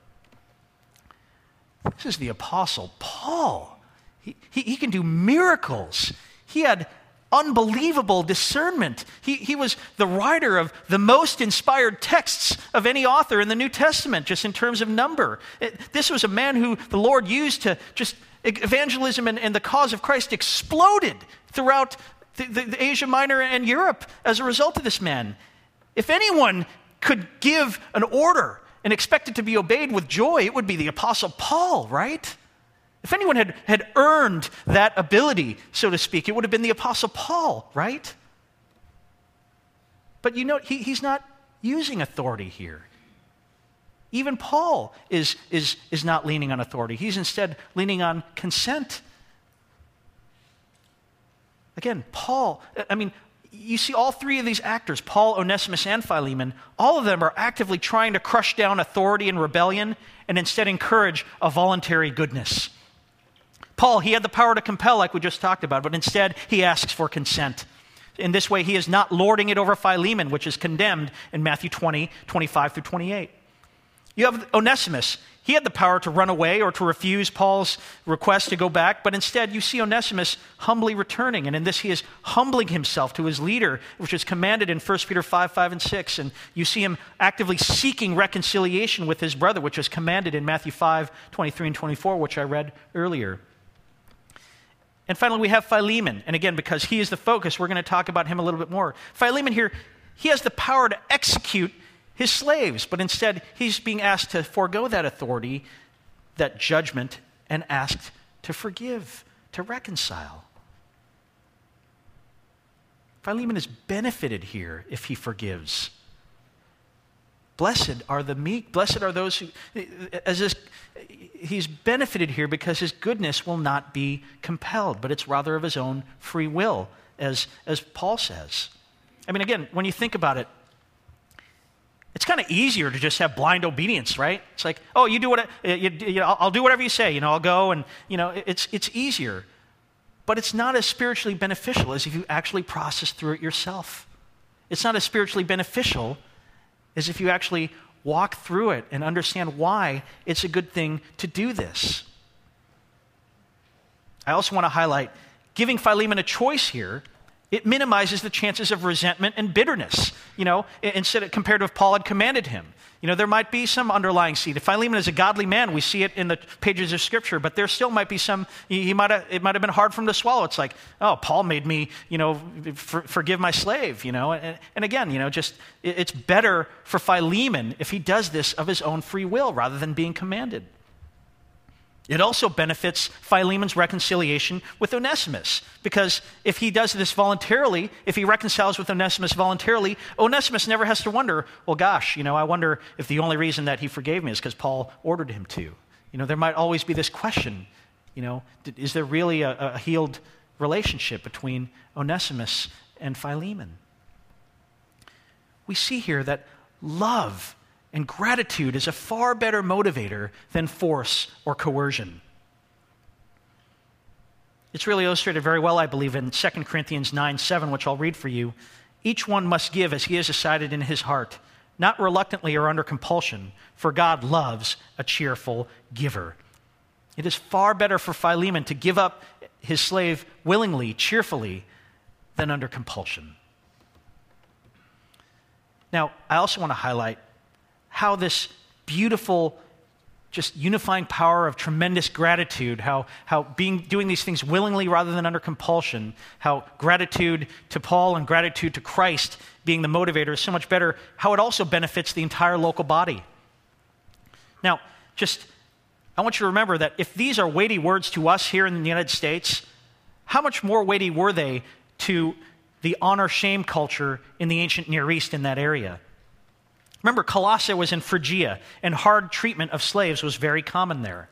This is the Apostle Paul. He, he, he, can do miracles. He had unbelievable discernment. He, he was the writer of the most inspired texts of any author in the New Testament, just in terms of number. It, this was a man who the Lord used to just evangelism and, and the cause of Christ exploded throughout the, the, the Asia Minor and Europe as a result of this man. If anyone could give an order and expect it to be obeyed with joy, it would be the Apostle Paul, right? If anyone had, had earned that ability, so to speak, it would have been the Apostle Paul, right? But you know, he, he's not using authority here. Even Paul is, is, is not leaning on authority, he's instead leaning on consent. Again, Paul, I mean, you see all three of these actors, Paul, Onesimus, and Philemon, all of them are actively trying to crush down authority and rebellion and instead encourage a voluntary goodness. Paul, he had the power to compel, like we just talked about, but instead he asks for consent. In this way, he is not lording it over Philemon, which is condemned in Matthew 20, 25 through 28. You have Onesimus. He had the power to run away or to refuse Paul's request to go back, but instead you see Onesimus humbly returning. And in this, he is humbling himself to his leader, which is commanded in 1 Peter 5 5 and 6. And you see him actively seeking reconciliation with his brother, which is commanded in Matthew 5 23 and 24, which I read earlier. And finally, we have Philemon. And again, because he is the focus, we're going to talk about him a little bit more. Philemon here, he has the power to execute his slaves, but instead he's being asked to forego that authority, that judgment, and asked to forgive, to reconcile. Philemon is benefited here if he forgives. Blessed are the meek. Blessed are those who, as this, he's benefited here because his goodness will not be compelled, but it's rather of his own free will, as, as Paul says. I mean, again, when you think about it, it's kind of easier to just have blind obedience, right? It's like, oh, you do what I, you, you know, I'll do whatever you say. You know, I'll go, and you know, it's it's easier, but it's not as spiritually beneficial as if you actually process through it yourself. It's not as spiritually beneficial as if you actually walk through it and understand why it's a good thing to do this. I also want to highlight giving Philemon a choice here it minimizes the chances of resentment and bitterness, you know, instead of compared to if Paul had commanded him. You know, there might be some underlying seed. If Philemon is a godly man, we see it in the pages of Scripture, but there still might be some, he might have, it might have been hard for him to swallow. It's like, oh, Paul made me, you know, for, forgive my slave, you know. And, and again, you know, just, it's better for Philemon if he does this of his own free will rather than being commanded. It also benefits Philemon's reconciliation with Onesimus, because if he does this voluntarily, if he reconciles with Onesimus voluntarily, Onesimus never has to wonder, well, gosh, you know, I wonder if the only reason that he forgave me is because Paul ordered him to. You know, there might always be this question, you know, is there really a, a healed relationship between Onesimus and Philemon? We see here that love and gratitude is a far better motivator than force or coercion. It's really illustrated very well, I believe, in 2 Corinthians 9 7, which I'll read for you. Each one must give as he has decided in his heart, not reluctantly or under compulsion, for God loves a cheerful giver. It is far better for Philemon to give up his slave willingly, cheerfully, than under compulsion. Now, I also want to highlight how this beautiful, just unifying power of tremendous gratitude, how, how being, doing these things willingly rather than under compulsion, how gratitude to Paul and gratitude to Christ being the motivator is so much better, how it also benefits the entire local body. Now, just, I want you to remember that if these are weighty words to us here in the United States, how much more weighty were they to the honor shame culture in the ancient Near East in that area? Remember, Colossae was in Phrygia, and hard treatment of slaves was very common there.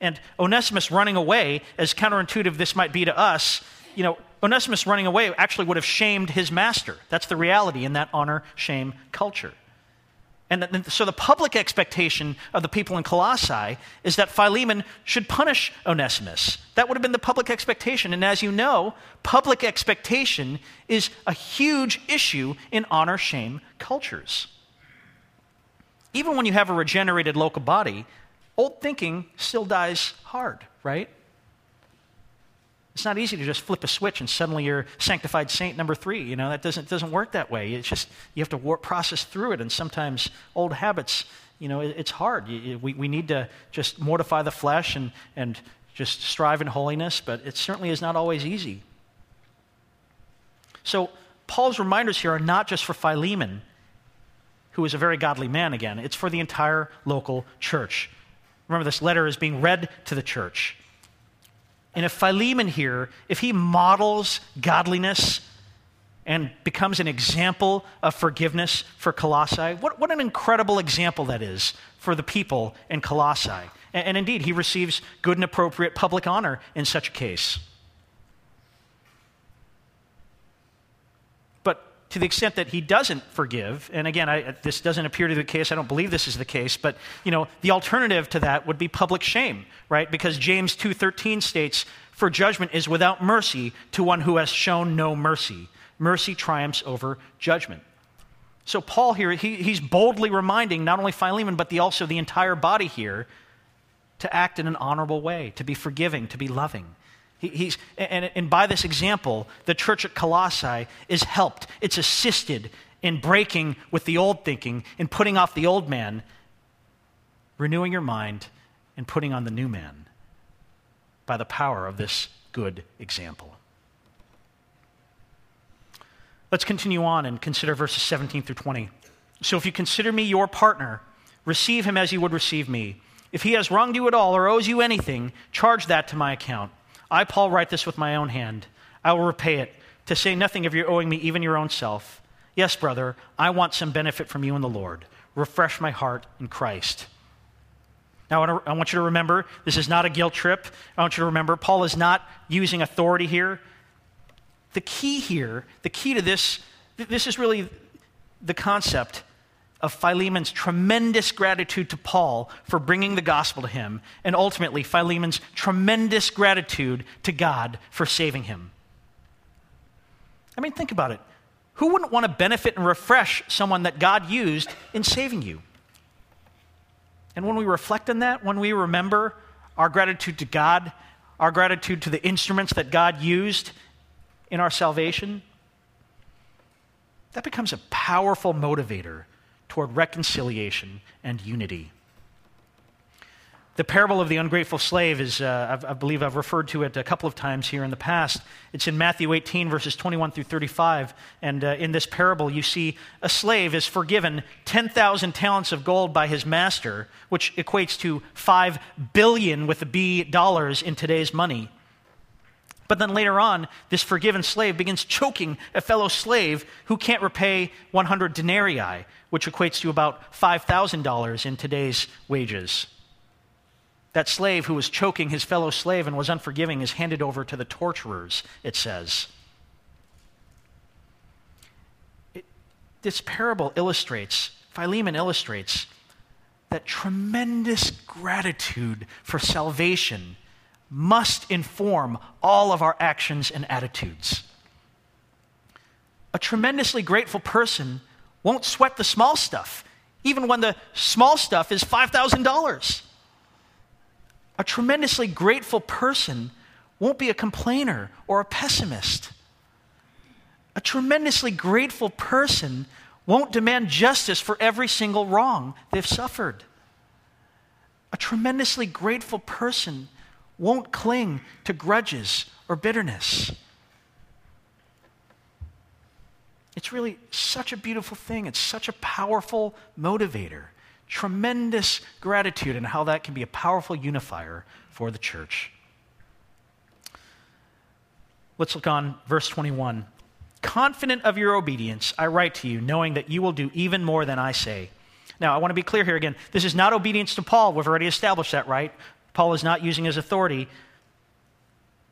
And Onesimus running away, as counterintuitive this might be to us, you know, Onesimus running away actually would have shamed his master. That's the reality in that honor shame culture. And so the public expectation of the people in Colossae is that Philemon should punish Onesimus. That would have been the public expectation. And as you know, public expectation is a huge issue in honor shame cultures. Even when you have a regenerated local body, old thinking still dies hard, right? It's not easy to just flip a switch and suddenly you're sanctified saint number three. You know, that doesn't, doesn't work that way. It's just, you have to work, process through it. And sometimes old habits, you know, it, it's hard. You, we, we need to just mortify the flesh and, and just strive in holiness, but it certainly is not always easy. So, Paul's reminders here are not just for Philemon, who is a very godly man again, it's for the entire local church. Remember, this letter is being read to the church. And if Philemon here, if he models godliness and becomes an example of forgiveness for Colossae, what, what an incredible example that is for the people in Colossae. And, and indeed, he receives good and appropriate public honor in such a case. To the extent that he doesn't forgive, and again, I, this doesn't appear to be the case, I don't believe this is the case, but you know, the alternative to that would be public shame, right? Because James 2:13 states, "For judgment is without mercy to one who has shown no mercy. Mercy triumphs over judgment." So Paul here, he, he's boldly reminding not only Philemon, but the, also the entire body here to act in an honorable way, to be forgiving, to be loving. He, he's, and, and by this example, the church at Colossae is helped, it's assisted in breaking with the old thinking, in putting off the old man, renewing your mind, and putting on the new man by the power of this good example. Let's continue on and consider verses 17 through 20. So if you consider me your partner, receive him as you would receive me. If he has wronged you at all or owes you anything, charge that to my account. I, Paul, write this with my own hand. I will repay it, to say nothing of your owing me even your own self. Yes, brother, I want some benefit from you in the Lord. Refresh my heart in Christ. Now, I want you to remember this is not a guilt trip. I want you to remember Paul is not using authority here. The key here, the key to this, this is really the concept of Philemon's tremendous gratitude to Paul for bringing the gospel to him, and ultimately Philemon's tremendous gratitude to God for saving him. I mean, think about it. Who wouldn't want to benefit and refresh someone that God used in saving you? And when we reflect on that, when we remember our gratitude to God, our gratitude to the instruments that God used in our salvation, that becomes a powerful motivator toward reconciliation and unity. The parable of the ungrateful slave is, uh, I believe I've referred to it a couple of times here in the past. It's in Matthew 18, verses 21 through 35. And uh, in this parable, you see a slave is forgiven 10,000 talents of gold by his master, which equates to 5 billion with a B dollars in today's money. But then later on, this forgiven slave begins choking a fellow slave who can't repay 100 denarii, which equates to about $5,000 in today's wages. That slave who was choking his fellow slave and was unforgiving is handed over to the torturers, it says. It, this parable illustrates, Philemon illustrates, that tremendous gratitude for salvation must inform all of our actions and attitudes. A tremendously grateful person won't sweat the small stuff, even when the small stuff is $5,000. A tremendously grateful person won't be a complainer or a pessimist. A tremendously grateful person won't demand justice for every single wrong they've suffered. A tremendously grateful person won't cling to grudges or bitterness. It's really such a beautiful thing. It's such a powerful motivator. Tremendous gratitude and how that can be a powerful unifier for the church. Let's look on verse 21. Confident of your obedience, I write to you, knowing that you will do even more than I say. Now, I want to be clear here again. This is not obedience to Paul. We've already established that, right? Paul is not using his authority.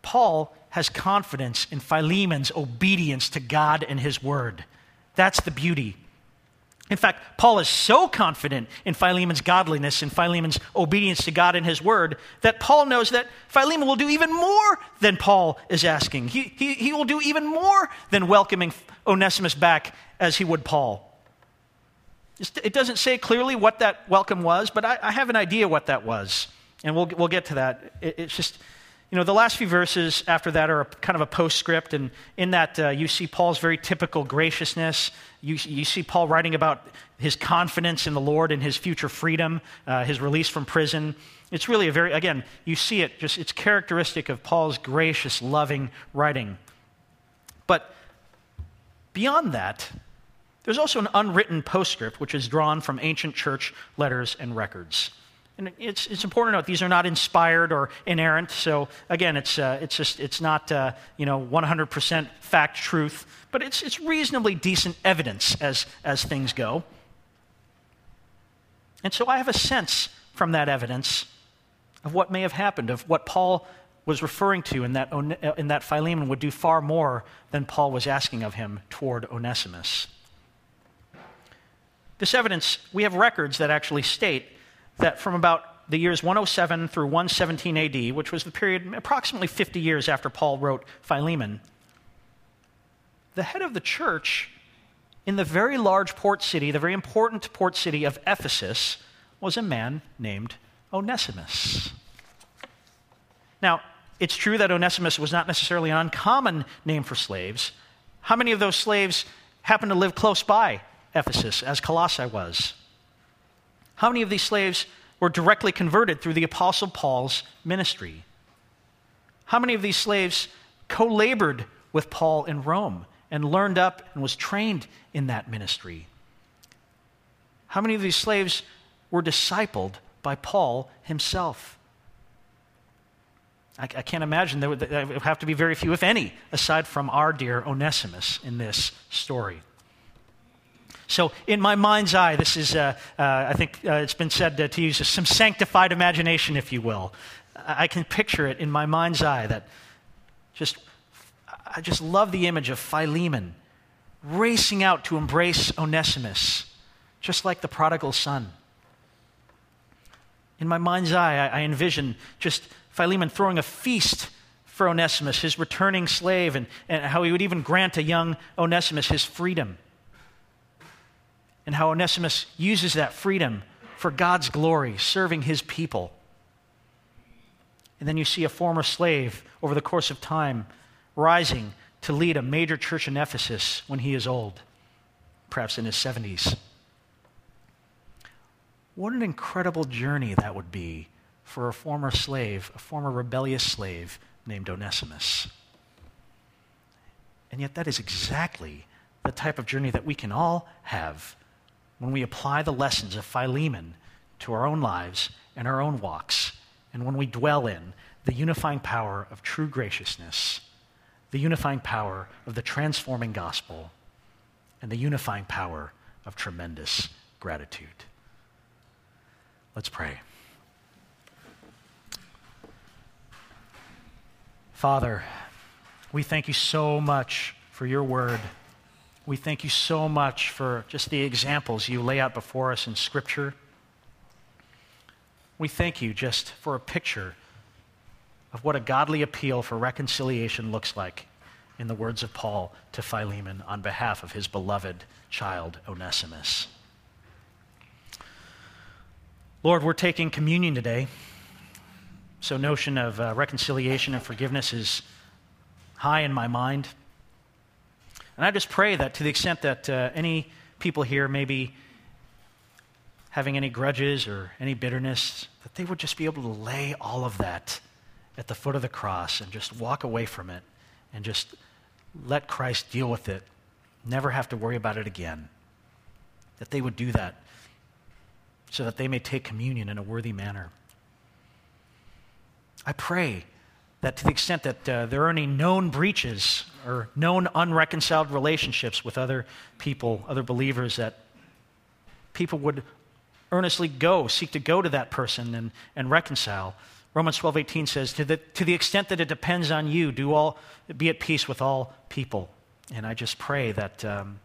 Paul has confidence in Philemon's obedience to God and his word. That's the beauty. In fact, Paul is so confident in Philemon's godliness and Philemon's obedience to God and his word that Paul knows that Philemon will do even more than Paul is asking. He, he, he will do even more than welcoming Onesimus back as he would Paul. It doesn't say clearly what that welcome was, but I, I have an idea what that was. And we'll, we'll get to that. It, it's just, you know, the last few verses after that are a, kind of a postscript, and in that uh, you see Paul's very typical graciousness. You, you see Paul writing about his confidence in the Lord and his future freedom, uh, his release from prison. It's really a very, again, you see it, just it's characteristic of Paul's gracious, loving writing. But beyond that, there's also an unwritten postscript which is drawn from ancient church letters and records. And it's, it's important to note these are not inspired or inerrant. So again, it's, uh, it's just it's not uh, you know 100% fact truth, but it's, it's reasonably decent evidence as, as things go. And so I have a sense from that evidence of what may have happened, of what Paul was referring to in that, in that Philemon would do far more than Paul was asking of him toward Onesimus. This evidence, we have records that actually state that from about the years 107 through 117 AD, which was the period approximately 50 years after Paul wrote Philemon, the head of the church in the very large port city, the very important port city of Ephesus, was a man named Onesimus. Now, it's true that Onesimus was not necessarily an uncommon name for slaves. How many of those slaves happened to live close by Ephesus, as Colossae was? How many of these slaves were directly converted through the Apostle Paul's ministry. How many of these slaves co labored with Paul in Rome and learned up and was trained in that ministry? How many of these slaves were discipled by Paul himself? I, I can't imagine there would, there would have to be very few, if any, aside from our dear Onesimus in this story. So, in my mind's eye, this is, uh, uh, I think uh, it's been said to use some sanctified imagination, if you will. I can picture it in my mind's eye that just, I just love the image of Philemon racing out to embrace Onesimus, just like the prodigal son. In my mind's eye, I, I envision just Philemon throwing a feast for Onesimus, his returning slave, and, and how he would even grant a young Onesimus his freedom and how Onesimus uses that freedom for God's glory, serving his people. And then you see a former slave over the course of time rising to lead a major church in Ephesus when he is old, perhaps in his 70s. What an incredible journey that would be for a former slave, a former rebellious slave named Onesimus. And yet, that is exactly the type of journey that we can all have when we apply the lessons of Philemon to our own lives and our own walks, and when we dwell in the unifying power of true graciousness, the unifying power of the transforming gospel, and the unifying power of tremendous gratitude. Let's pray. Father, we thank you so much for your word. We thank you so much for just the examples you lay out before us in Scripture. We thank you just for a picture of what a godly appeal for reconciliation looks like in the words of Paul to Philemon on behalf of his beloved child Onesimus. Lord, we're taking communion today. So, notion of uh, reconciliation and forgiveness is high in my mind. And I just pray that to the extent that uh, any people here may be having any grudges or any bitterness, that they would just be able to lay all of that at the foot of the cross and just walk away from it and just let Christ deal with it. Never have to worry about it again. That they would do that so that they may take communion in a worthy manner. I pray that to the extent that uh, there are any known breaches or known unreconciled relationships with other people, other believers, that people would earnestly go, seek to go to that person and, and reconcile. Romans 12, 18 says, to the, to the extent that it depends on you, do all, be at peace with all people. And I just pray that um,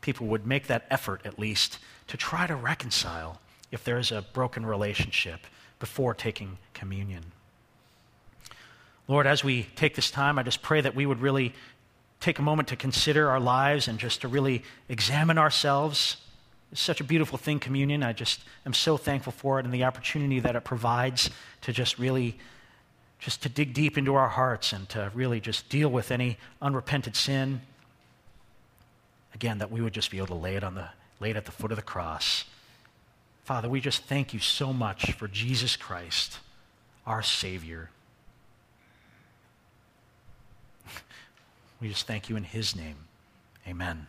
people would make that effort, at least, to try to reconcile if there is a broken relationship before taking communion. Lord, as we take this time, I just pray that we would really take a moment to consider our lives and just to really examine ourselves. It's such a beautiful thing, communion. I just am so thankful for it and the opportunity that it provides to just really just to dig deep into our hearts and to really just deal with any unrepented sin. Again, that we would just be able to lay it on the lay it at the foot of the cross. Father, we just thank you so much for Jesus Christ, our Savior. We just thank you in his name. Amen.